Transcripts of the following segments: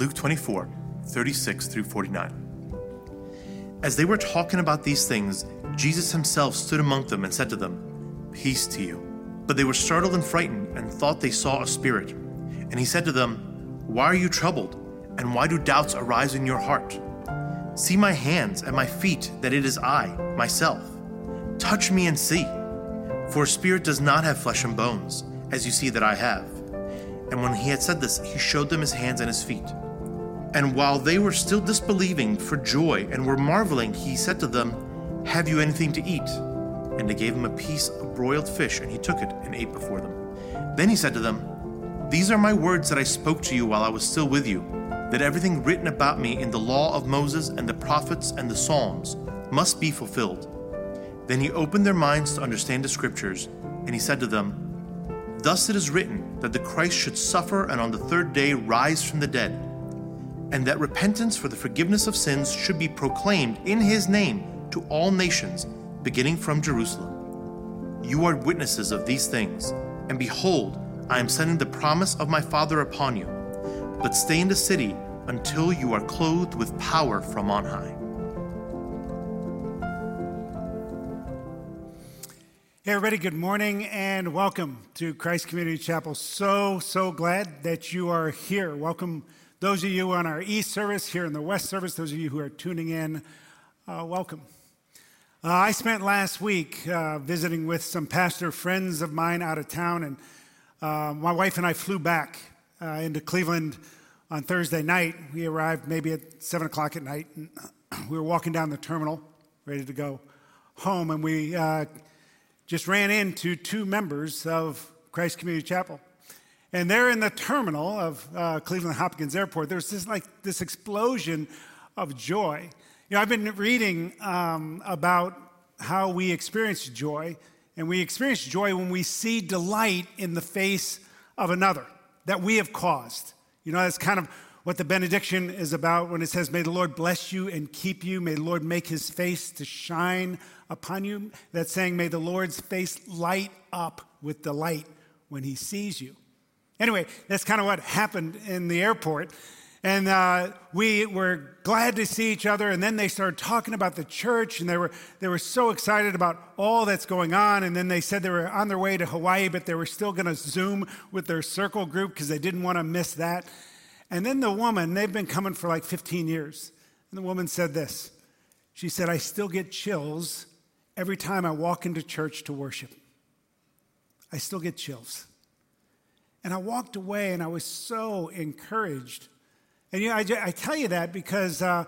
Luke 24, 36 through 49. As they were talking about these things, Jesus himself stood among them and said to them, Peace to you. But they were startled and frightened and thought they saw a spirit. And he said to them, Why are you troubled? And why do doubts arise in your heart? See my hands and my feet, that it is I, myself. Touch me and see. For a spirit does not have flesh and bones, as you see that I have. And when he had said this, he showed them his hands and his feet. And while they were still disbelieving for joy and were marveling, he said to them, Have you anything to eat? And they gave him a piece of broiled fish, and he took it and ate before them. Then he said to them, These are my words that I spoke to you while I was still with you, that everything written about me in the law of Moses and the prophets and the Psalms must be fulfilled. Then he opened their minds to understand the scriptures, and he said to them, Thus it is written that the Christ should suffer and on the third day rise from the dead and that repentance for the forgiveness of sins should be proclaimed in his name to all nations, beginning from Jerusalem. You are witnesses of these things, and behold, I am sending the promise of my Father upon you. But stay in the city until you are clothed with power from on high. Hey, everybody, good morning and welcome to Christ Community Chapel. So, so glad that you are here. Welcome those of you on our East service, here in the West service, those of you who are tuning in, uh, welcome. Uh, I spent last week uh, visiting with some pastor friends of mine out of town, and uh, my wife and I flew back uh, into Cleveland on Thursday night. We arrived maybe at 7 o'clock at night, and we were walking down the terminal, ready to go home, and we uh, just ran into two members of Christ Community Chapel. And there in the terminal of uh, Cleveland Hopkins Airport, there's this like this explosion of joy. You know, I've been reading um, about how we experience joy, and we experience joy when we see delight in the face of another that we have caused. You know, that's kind of what the benediction is about when it says, May the Lord bless you and keep you. May the Lord make his face to shine upon you. That's saying, May the Lord's face light up with delight when he sees you. Anyway, that's kind of what happened in the airport. And uh, we were glad to see each other. And then they started talking about the church, and they were, they were so excited about all that's going on. And then they said they were on their way to Hawaii, but they were still going to Zoom with their circle group because they didn't want to miss that. And then the woman, they've been coming for like 15 years. And the woman said this She said, I still get chills every time I walk into church to worship. I still get chills. And I walked away and I was so encouraged. And you know, I, I tell you that because uh,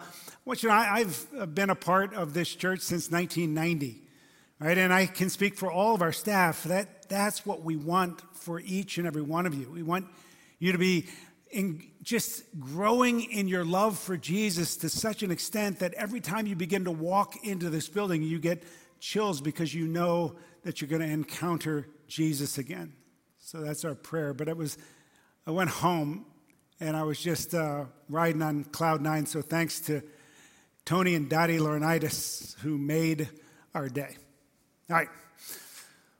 you know, I, have been a part of this church since 1990, right? And I can speak for all of our staff that that's what we want for each and every one of you. We want you to be in just growing in your love for Jesus to such an extent that every time you begin to walk into this building, you get chills because you know that you're going to encounter Jesus again. So that's our prayer. But it was, I went home and I was just uh, riding on cloud nine. So thanks to Tony and Dottie Laurinaitis who made our day. All right.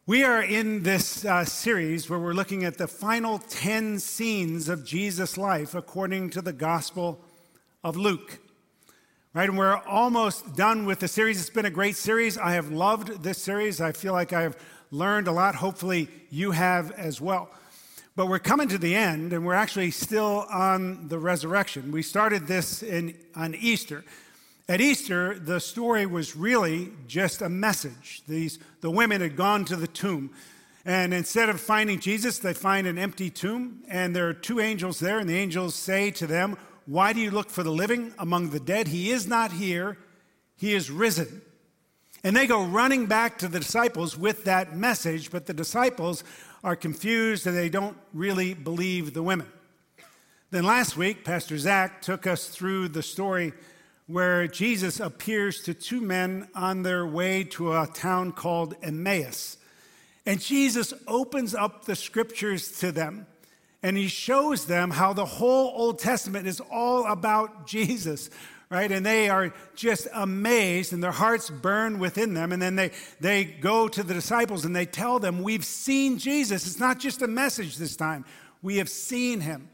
We are in this uh, series where we're looking at the final 10 scenes of Jesus' life according to the Gospel of Luke. Right, and we're almost done with the series. It's been a great series. I have loved this series. I feel like I have learned a lot. Hopefully, you have as well. But we're coming to the end, and we're actually still on the resurrection. We started this in, on Easter. At Easter, the story was really just a message. These, the women had gone to the tomb, and instead of finding Jesus, they find an empty tomb, and there are two angels there, and the angels say to them, Why do you look for the living among the dead? He is not here, he is risen. And they go running back to the disciples with that message, but the disciples are confused and they don't really believe the women. Then last week, Pastor Zach took us through the story where Jesus appears to two men on their way to a town called Emmaus. And Jesus opens up the scriptures to them and he shows them how the whole Old Testament is all about Jesus, right? And they are just amazed and their hearts burn within them. And then they, they go to the disciples and they tell them, We've seen Jesus. It's not just a message this time, we have seen him.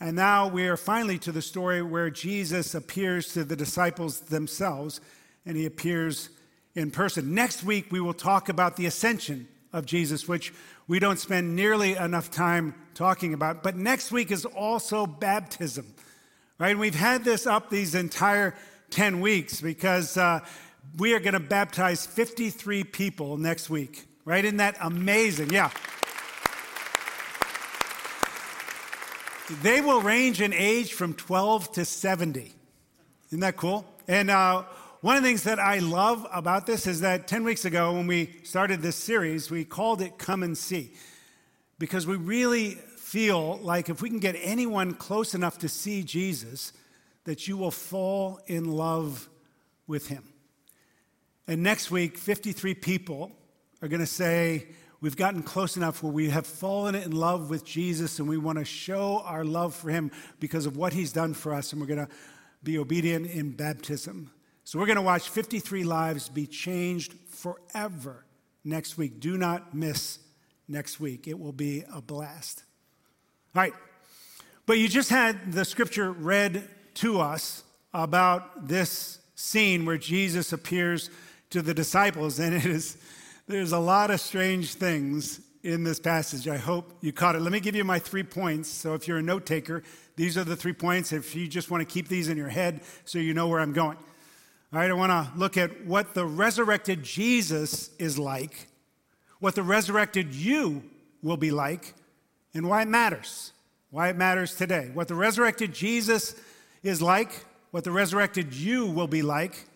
And now we are finally to the story where Jesus appears to the disciples themselves, and he appears in person. Next week, we will talk about the ascension of Jesus, which we don't spend nearly enough time talking about. But next week is also baptism, right? We've had this up these entire 10 weeks because uh, we are going to baptize 53 people next week, right? Isn't that amazing? Yeah. They will range in age from 12 to 70. Isn't that cool? And uh, one of the things that I love about this is that 10 weeks ago, when we started this series, we called it Come and See. Because we really feel like if we can get anyone close enough to see Jesus, that you will fall in love with him. And next week, 53 people are going to say, We've gotten close enough where we have fallen in love with Jesus and we want to show our love for him because of what he's done for us, and we're going to be obedient in baptism. So we're going to watch 53 lives be changed forever next week. Do not miss next week, it will be a blast. Right. But you just had the scripture read to us about this scene where Jesus appears to the disciples, and it is there's a lot of strange things in this passage. I hope you caught it. Let me give you my three points. So if you're a note taker, these are the three points. If you just want to keep these in your head so you know where I'm going. All right, I want to look at what the resurrected Jesus is like, what the resurrected you will be like, and why it matters. Why it matters today. What the resurrected Jesus is like, what the resurrected you will be like,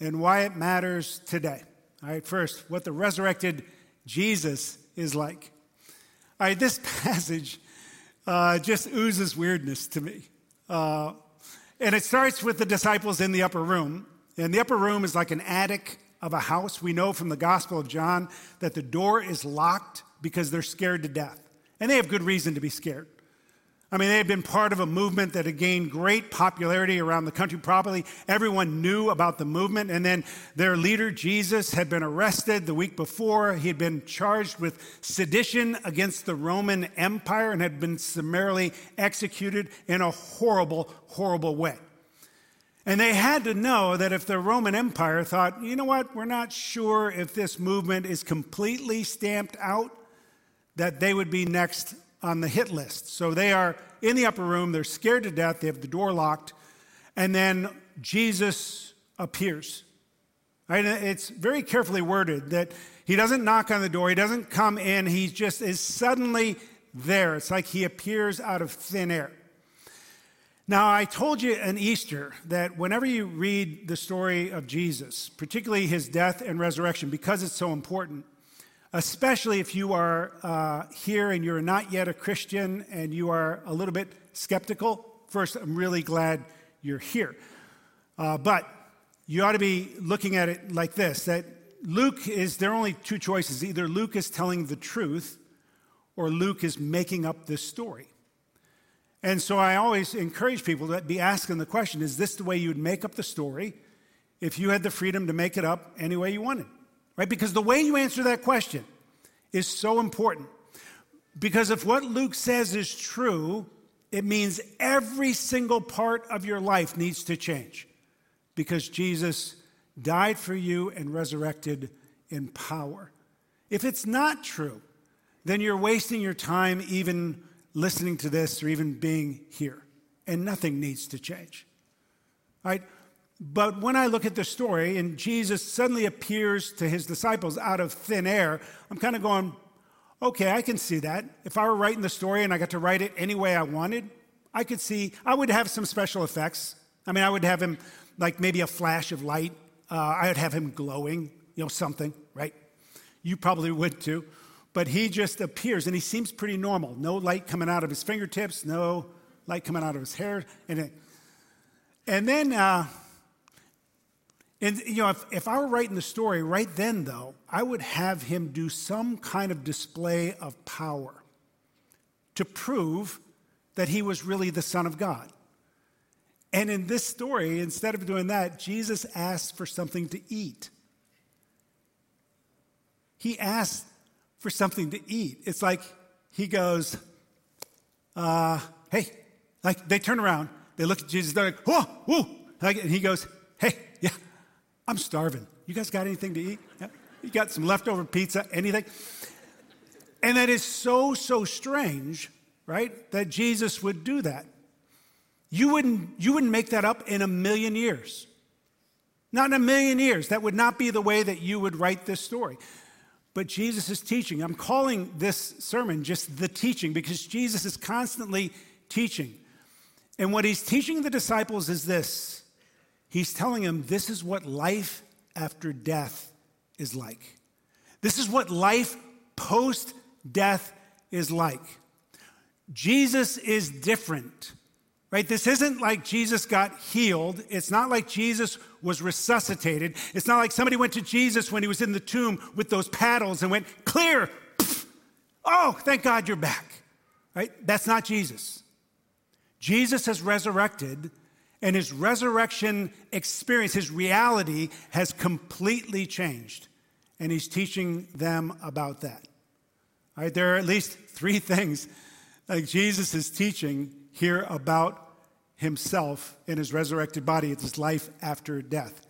and why it matters today. All right, first, what the resurrected Jesus is like. All right, this passage uh, just oozes weirdness to me. Uh, and it starts with the disciples in the upper room. And the upper room is like an attic of a house. We know from the Gospel of John that the door is locked because they're scared to death. And they have good reason to be scared. I mean, they had been part of a movement that had gained great popularity around the country. Probably everyone knew about the movement. And then their leader, Jesus, had been arrested the week before. He had been charged with sedition against the Roman Empire and had been summarily executed in a horrible, horrible way. And they had to know that if the Roman Empire thought, you know what, we're not sure if this movement is completely stamped out, that they would be next on the hit list. So they are in the upper room, they're scared to death, they have the door locked, and then Jesus appears. Right? It's very carefully worded that he doesn't knock on the door, he doesn't come in, he just is suddenly there. It's like he appears out of thin air. Now, I told you in Easter that whenever you read the story of Jesus, particularly his death and resurrection, because it's so important, especially if you are uh, here and you're not yet a Christian and you are a little bit skeptical. First, I'm really glad you're here. Uh, but you ought to be looking at it like this that Luke is, there are only two choices. Either Luke is telling the truth or Luke is making up this story. And so I always encourage people to be asking the question is this the way you would make up the story if you had the freedom to make it up any way you wanted? Right? Because the way you answer that question is so important. Because if what Luke says is true, it means every single part of your life needs to change because Jesus died for you and resurrected in power. If it's not true, then you're wasting your time even listening to this or even being here, and nothing needs to change. Right? But when I look at the story and Jesus suddenly appears to his disciples out of thin air, I'm kind of going, okay, I can see that. If I were writing the story and I got to write it any way I wanted, I could see, I would have some special effects. I mean, I would have him like maybe a flash of light. Uh, I would have him glowing, you know, something, right? You probably would too. But he just appears and he seems pretty normal. No light coming out of his fingertips, no light coming out of his hair. And, it, and then, uh, and, you know, if, if I were writing the story right then, though, I would have him do some kind of display of power to prove that he was really the Son of God. And in this story, instead of doing that, Jesus asked for something to eat. He asked for something to eat. It's like he goes, uh, Hey, Like they turn around, they look at Jesus, they're like, whoa, whoa. Like, and he goes, hey, yeah, I'm starving. You guys got anything to eat? Yeah? You got some leftover pizza, anything? And that is so, so strange, right? That Jesus would do that. You wouldn't, you wouldn't make that up in a million years. Not in a million years. That would not be the way that you would write this story. But Jesus is teaching. I'm calling this sermon just the teaching because Jesus is constantly teaching. And what he's teaching the disciples is this He's telling him this is what life after death is like. This is what life post death is like. Jesus is different, right? This isn't like Jesus got healed. It's not like Jesus was resuscitated. It's not like somebody went to Jesus when he was in the tomb with those paddles and went, clear. Oh, thank God you're back, right? That's not Jesus. Jesus has resurrected, and his resurrection experience, his reality, has completely changed. And he's teaching them about that. All right, there are at least three things like Jesus is teaching here about himself in his resurrected body. It's his life after death.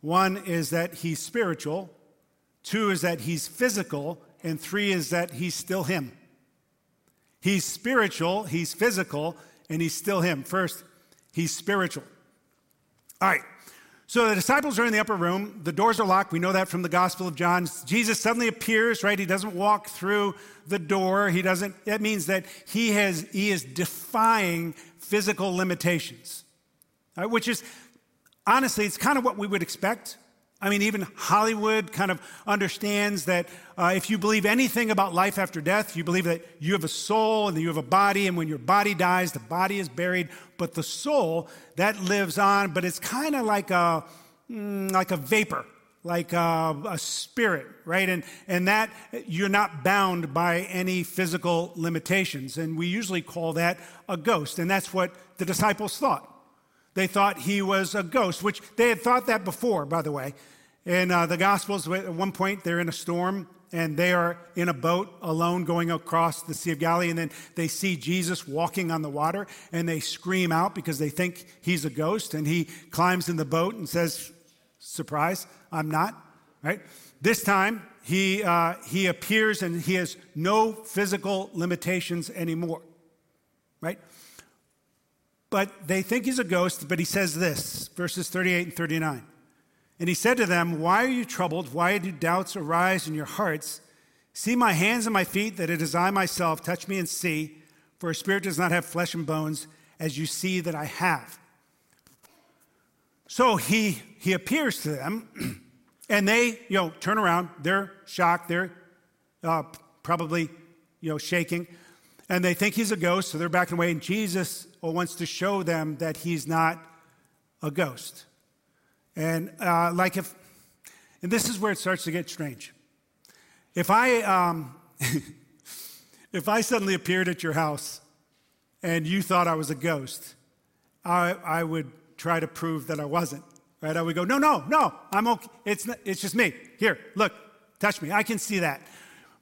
One is that he's spiritual, two is that he's physical, and three is that he's still him. He's spiritual, he's physical, and he's still him. First, he's spiritual. All right. So the disciples are in the upper room. The doors are locked. We know that from the Gospel of John. Jesus suddenly appears, right? He doesn't walk through the door. He doesn't, that means that he has, he is defying physical limitations, right? which is, honestly, it's kind of what we would expect. I mean, even Hollywood kind of understands that uh, if you believe anything about life after death, you believe that you have a soul and that you have a body, and when your body dies, the body is buried, but the soul that lives on. But it's kind of like a mm, like a vapor, like a, a spirit, right? And and that you're not bound by any physical limitations, and we usually call that a ghost, and that's what the disciples thought. They thought he was a ghost, which they had thought that before, by the way. In uh, the Gospels, at one point, they're in a storm and they are in a boat alone going across the Sea of Galilee, and then they see Jesus walking on the water, and they scream out because they think he's a ghost, and he climbs in the boat and says, Surprise, I'm not, right? This time, he, uh, he appears and he has no physical limitations anymore, right? But they think he's a ghost, but he says this, verses 38 and 39. And he said to them, Why are you troubled? Why do doubts arise in your hearts? See my hands and my feet, that it is I myself. Touch me and see, for a spirit does not have flesh and bones, as you see that I have. So he, he appears to them, and they, you know, turn around. They're shocked. They're uh, probably, you know, shaking. And they think he's a ghost, so they're backing away. And Jesus wants to show them that he's not a ghost. And uh, like if, and this is where it starts to get strange. If I, um, if I suddenly appeared at your house and you thought I was a ghost, I, I would try to prove that I wasn't. Right? I would go, no, no, no, I'm okay. It's, not, it's just me. Here, look, touch me. I can see that.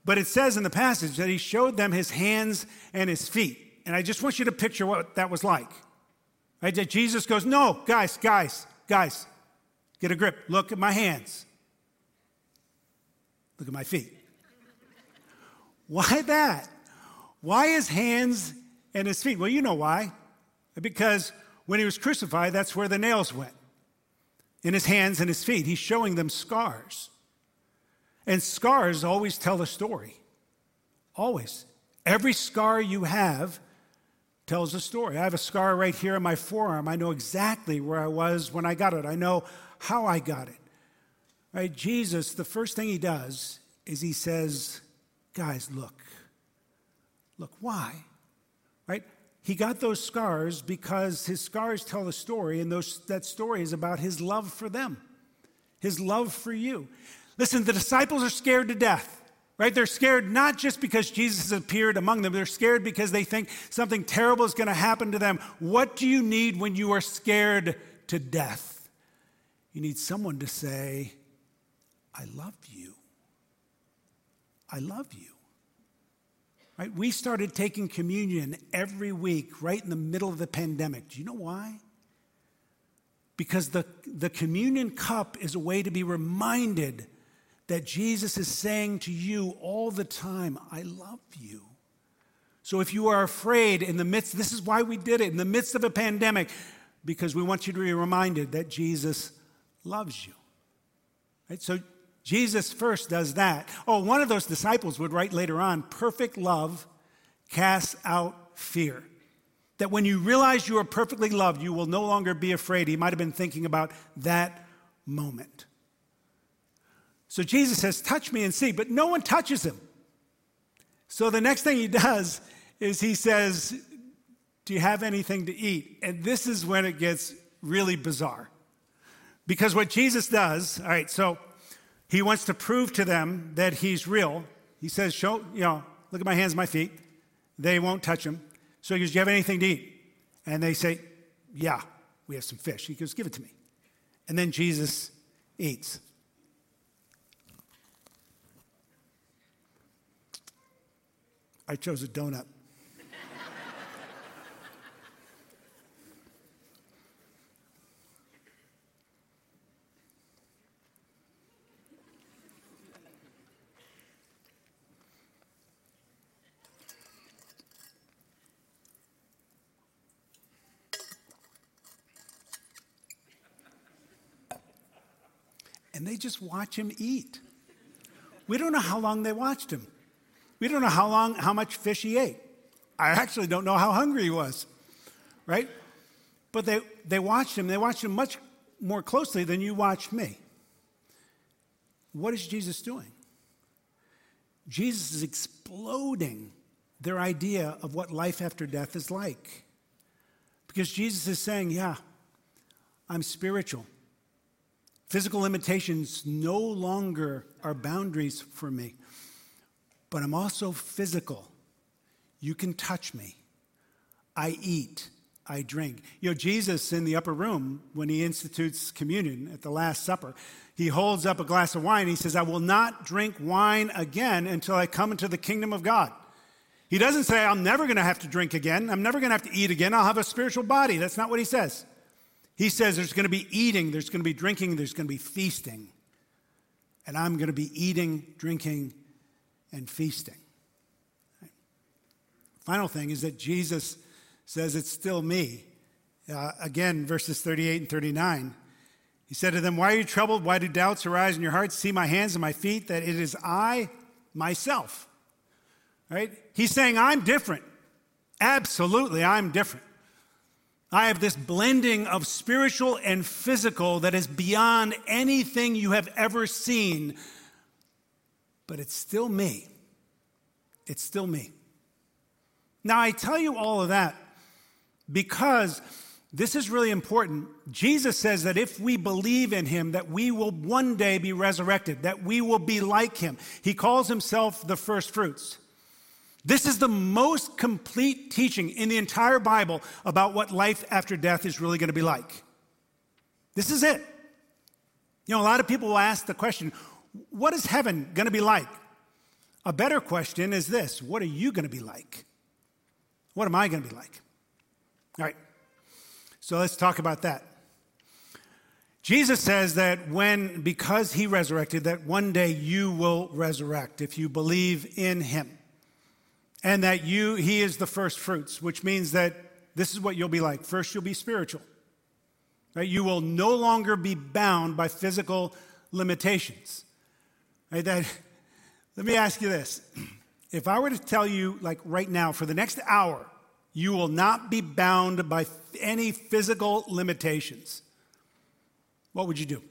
But it says in the passage that he showed them his hands and his feet. And I just want you to picture what that was like. Right? That Jesus goes, no, guys, guys, guys, Get a grip. Look at my hands. Look at my feet. Why that? Why his hands and his feet? Well, you know why. Because when he was crucified, that's where the nails went in his hands and his feet. He's showing them scars. And scars always tell a story. Always. Every scar you have tells a story. I have a scar right here on my forearm. I know exactly where I was when I got it. I know how I got it. Right? Jesus, the first thing he does is he says, Guys, look. Look, why? Right? He got those scars because his scars tell a story, and those, that story is about his love for them, his love for you. Listen, the disciples are scared to death right? They're scared not just because Jesus appeared among them, they're scared because they think something terrible is going to happen to them. What do you need when you are scared to death? You need someone to say, I love you. I love you. Right? We started taking communion every week right in the middle of the pandemic. Do you know why? Because the, the communion cup is a way to be reminded that Jesus is saying to you all the time, I love you. So if you are afraid in the midst, this is why we did it, in the midst of a pandemic, because we want you to be reminded that Jesus loves you. Right? So Jesus first does that. Oh, one of those disciples would write later on perfect love casts out fear. That when you realize you are perfectly loved, you will no longer be afraid. He might have been thinking about that moment. So Jesus says, Touch me and see, but no one touches him. So the next thing he does is he says, Do you have anything to eat? And this is when it gets really bizarre. Because what Jesus does, all right, so he wants to prove to them that he's real. He says, Show, you know, look at my hands my feet. They won't touch him. So he goes, Do you have anything to eat? And they say, Yeah, we have some fish. He goes, Give it to me. And then Jesus eats. I chose a donut. and they just watch him eat. We don't know how long they watched him. We don't know how long, how much fish he ate. I actually don't know how hungry he was, right? But they, they watched him. They watched him much more closely than you watched me. What is Jesus doing? Jesus is exploding their idea of what life after death is like. Because Jesus is saying, Yeah, I'm spiritual. Physical limitations no longer are boundaries for me, but I'm also physical. You can touch me. I eat. I drink. You know, Jesus in the upper room, when he institutes communion at the Last Supper, he holds up a glass of wine. He says, I will not drink wine again until I come into the kingdom of God. He doesn't say, I'm never going to have to drink again. I'm never going to have to eat again. I'll have a spiritual body. That's not what he says. He says there's going to be eating, there's going to be drinking, there's going to be feasting. And I'm going to be eating, drinking, and feasting. Final thing is that Jesus says it's still me. Uh, again, verses 38 and 39. He said to them, Why are you troubled? Why do doubts arise in your hearts? See my hands and my feet, that it is I myself. Right? He's saying, I'm different. Absolutely, I'm different. I have this blending of spiritual and physical that is beyond anything you have ever seen. But it's still me. It's still me. Now, I tell you all of that because this is really important. Jesus says that if we believe in him, that we will one day be resurrected, that we will be like him. He calls himself the first fruits. This is the most complete teaching in the entire Bible about what life after death is really going to be like. This is it. You know, a lot of people will ask the question, what is heaven going to be like? A better question is this what are you going to be like? What am I going to be like? All right, so let's talk about that. Jesus says that when, because he resurrected, that one day you will resurrect if you believe in him and that you he is the first fruits which means that this is what you'll be like first you'll be spiritual right you will no longer be bound by physical limitations right that let me ask you this if i were to tell you like right now for the next hour you will not be bound by any physical limitations what would you do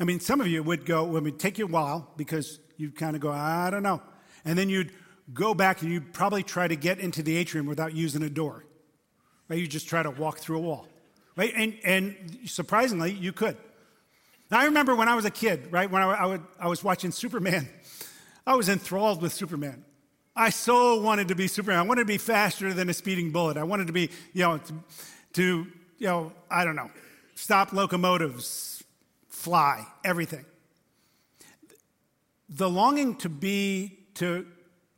i mean some of you would go well, it would take you a while because you'd kind of go i don't know and then you'd go back and you'd probably try to get into the atrium without using a door. Right? You just try to walk through a wall. Right? And, and surprisingly, you could. Now, I remember when I was a kid, right, when I, I, would, I was watching Superman, I was enthralled with Superman. I so wanted to be Superman. I wanted to be faster than a speeding bullet. I wanted to be, you know, to, to you know, I don't know, stop locomotives, fly, everything. The longing to be to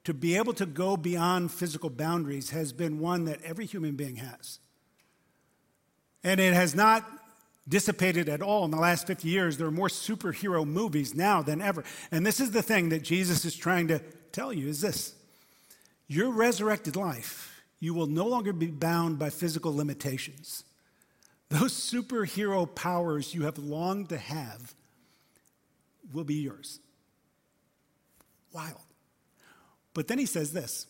to be able to go beyond physical boundaries has been one that every human being has. And it has not dissipated at all in the last 50 years. There are more superhero movies now than ever. And this is the thing that Jesus is trying to tell you is this. Your resurrected life, you will no longer be bound by physical limitations. Those superhero powers you have longed to have will be yours. Wild. But then he says this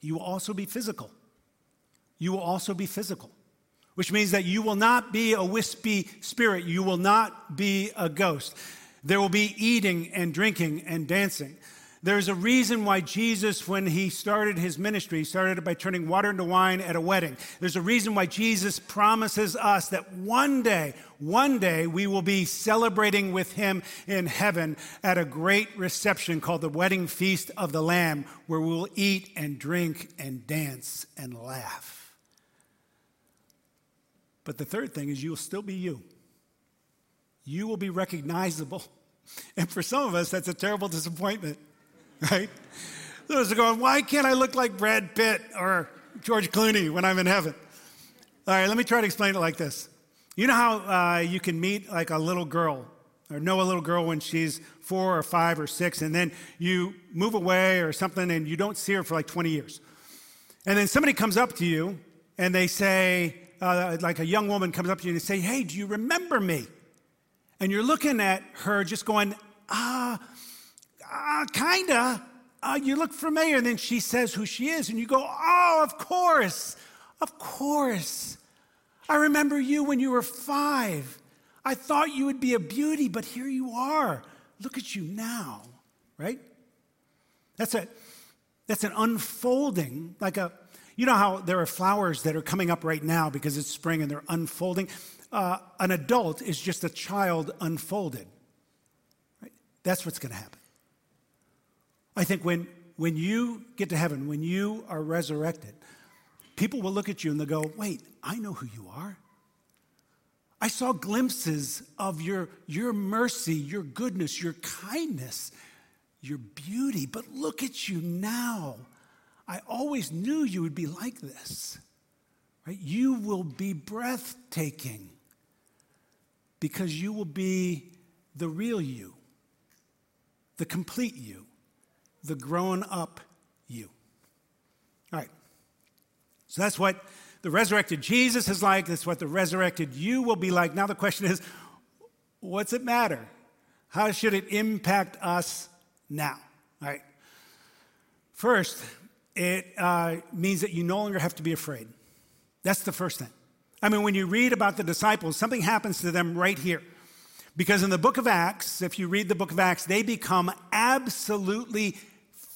you will also be physical. You will also be physical, which means that you will not be a wispy spirit. You will not be a ghost. There will be eating and drinking and dancing. There's a reason why Jesus, when he started his ministry, started it by turning water into wine at a wedding. There's a reason why Jesus promises us that one day, one day, we will be celebrating with him in heaven at a great reception called the Wedding Feast of the Lamb, where we will eat and drink and dance and laugh. But the third thing is, you will still be you. You will be recognizable. And for some of us, that's a terrible disappointment. right? Those are going, why can't I look like Brad Pitt or George Clooney when I'm in heaven? All right, let me try to explain it like this. You know how uh, you can meet like a little girl or know a little girl when she's four or five or six, and then you move away or something and you don't see her for like 20 years. And then somebody comes up to you and they say, uh, like a young woman comes up to you and say, Hey, do you remember me? And you're looking at her just going, Ah, uh, kinda. Uh, you look familiar. And then she says who she is, and you go, oh, of course, of course. I remember you when you were five. I thought you would be a beauty, but here you are. Look at you now, right? That's a that's an unfolding, like a you know how there are flowers that are coming up right now because it's spring and they're unfolding. Uh, an adult is just a child unfolded. Right? That's what's going to happen. I think when, when you get to heaven, when you are resurrected, people will look at you and they'll go, wait, I know who you are. I saw glimpses of your, your mercy, your goodness, your kindness, your beauty, but look at you now. I always knew you would be like this. Right? You will be breathtaking because you will be the real you, the complete you the grown up you. All right. So that's what the resurrected Jesus is like. That's what the resurrected you will be like. Now the question is what's it matter? How should it impact us now? All right. First, it uh, means that you no longer have to be afraid. That's the first thing. I mean, when you read about the disciples, something happens to them right here. Because in the book of Acts, if you read the book of Acts, they become absolutely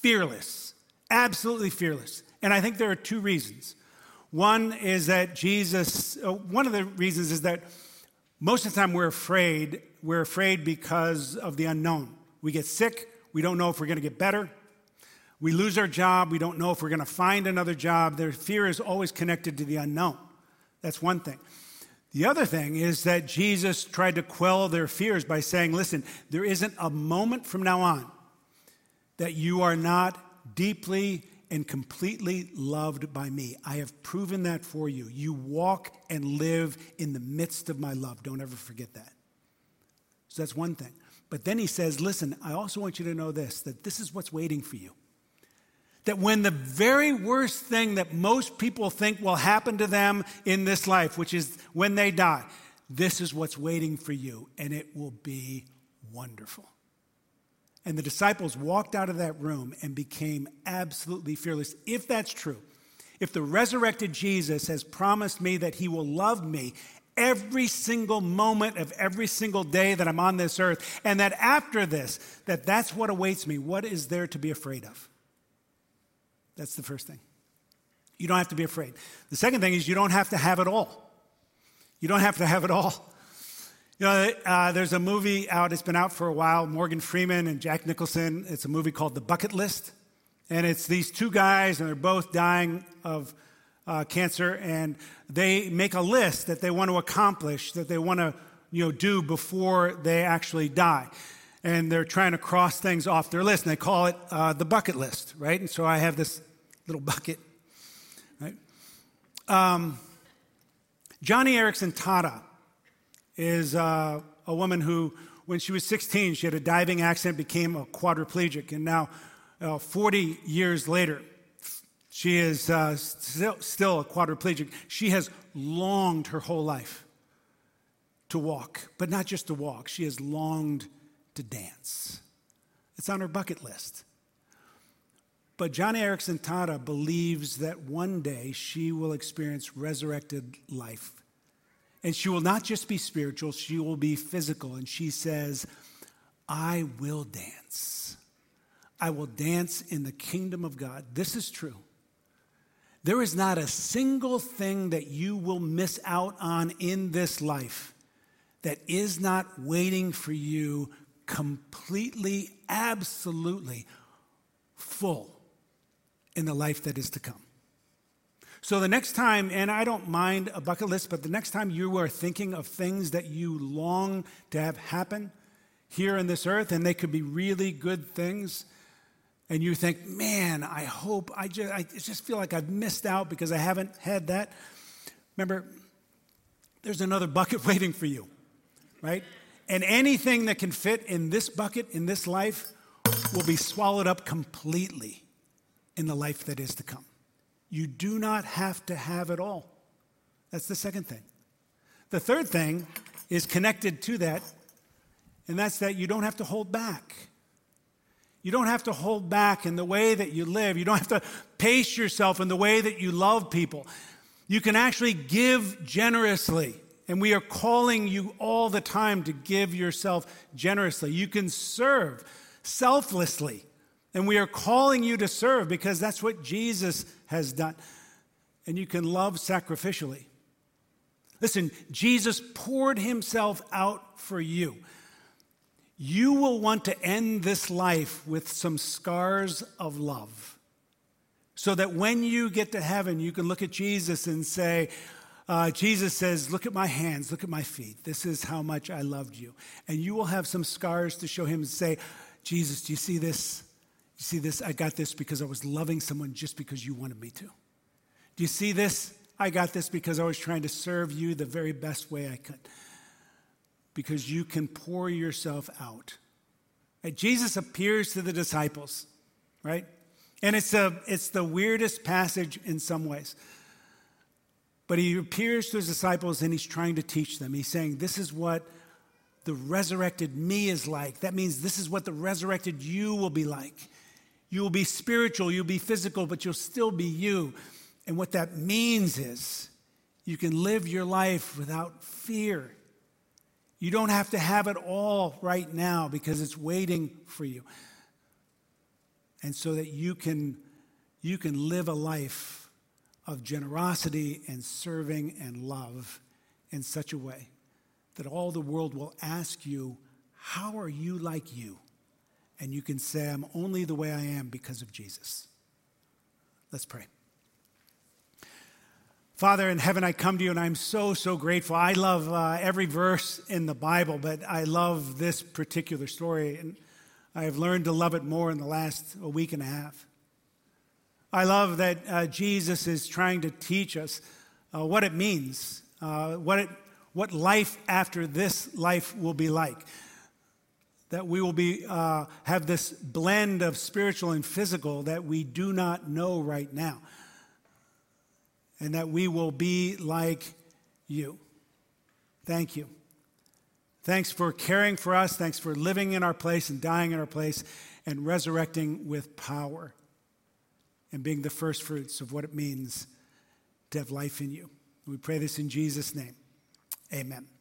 fearless, absolutely fearless. And I think there are two reasons. One is that Jesus, uh, one of the reasons is that most of the time we're afraid. We're afraid because of the unknown. We get sick, we don't know if we're going to get better. We lose our job, we don't know if we're going to find another job. Their fear is always connected to the unknown. That's one thing. The other thing is that Jesus tried to quell their fears by saying, listen, there isn't a moment from now on that you are not deeply and completely loved by me. I have proven that for you. You walk and live in the midst of my love. Don't ever forget that. So that's one thing. But then he says, Listen, I also want you to know this that this is what's waiting for you. That when the very worst thing that most people think will happen to them in this life, which is when they die, this is what's waiting for you, and it will be wonderful. And the disciples walked out of that room and became absolutely fearless. If that's true, if the resurrected Jesus has promised me that he will love me every single moment of every single day that I'm on this earth, and that after this, that that's what awaits me, what is there to be afraid of? That's the first thing. You don't have to be afraid. The second thing is you don't have to have it all. You don't have to have it all. You know, uh, there's a movie out, it's been out for a while, Morgan Freeman and Jack Nicholson. It's a movie called The Bucket List. And it's these two guys, and they're both dying of uh, cancer, and they make a list that they want to accomplish, that they want to you know, do before they actually die. and they're trying to cross things off their list, and they call it uh, the bucket list, right? And so I have this little bucket, right? Um, Joni Eareckson Tada is uh, a woman who, when she was 16, she had a diving accident, became a quadriplegic, and now, uh, 40 years later, she is uh, still, still a quadriplegic. She has longed her whole life to walk, but not just to walk. She has longed to dance. It's on her bucket list. But Joni Eareckson Tada believes that one day she will experience resurrected life. And she will not just be spiritual, she will be physical. And she says, I will dance. I will dance in the kingdom of God. This is true. There is not a single thing that you will miss out on in this life that is not waiting for you completely, absolutely full in the life that is to come. So the next time, and I don't mind a bucket list, but the next time you are thinking of things that you long to have happen here in this earth, and they could be really good things, and you think, man, I hope, I just, I just feel like I've missed out because I haven't had that. Remember, there's another bucket waiting for you right? And anything that can fit in this bucket, in this life, will be swallowed up completely in the life that is to come. You do not have to have it all. That's the second thing. The third thing is connected to that, and that's that you don't have to hold back. You don't have to hold back in the way that you live. You don't have to pace yourself in the way that you love people. You can actually give generously. And we are calling you all the time to give yourself generously. You can serve selflessly. And we are calling you to serve because that's what Jesus has done. And you can love sacrificially. Listen, Jesus poured himself out for you. You will want to end this life with some scars of love. So that when you get to heaven, you can look at Jesus and say, uh, Jesus says, Look at my hands, look at my feet. This is how much I loved you. And you will have some scars to show him and say, Jesus, do you see this? You see this? I got this because I was loving someone just because you wanted me to. Do you see this? I got this because I was trying to serve you the very best way I could. Because you can pour yourself out. Right? Jesus appears to the disciples, right? And it's, a, it's the weirdest passage in some ways. But he appears to his disciples and he's trying to teach them. He's saying, This is what the resurrected me is like. That means this is what the resurrected you will be like. You will be spiritual, you'll be physical, but you'll still be you. And what that means is you can live your life without fear. You don't have to have it all right now because it's waiting for you. And so that you can, you can live a life of generosity and serving and love in such a way that all the world will ask you, How are you like you? And you can say, I'm only the way I am because of Jesus. Let's pray. Father in heaven, I come to you and I'm so, so grateful. I love uh, every verse in the Bible, but I love this particular story. And I have learned to love it more in the last a week and a half. I love that uh, Jesus is trying to teach us uh, what it means, uh, what, it, what life after this life will be like. That we will be, uh, have this blend of spiritual and physical that we do not know right now. And that we will be like you. Thank you. Thanks for caring for us. Thanks for living in our place and dying in our place and resurrecting with power and being the first fruits of what it means to have life in you. We pray this in Jesus' name. Amen.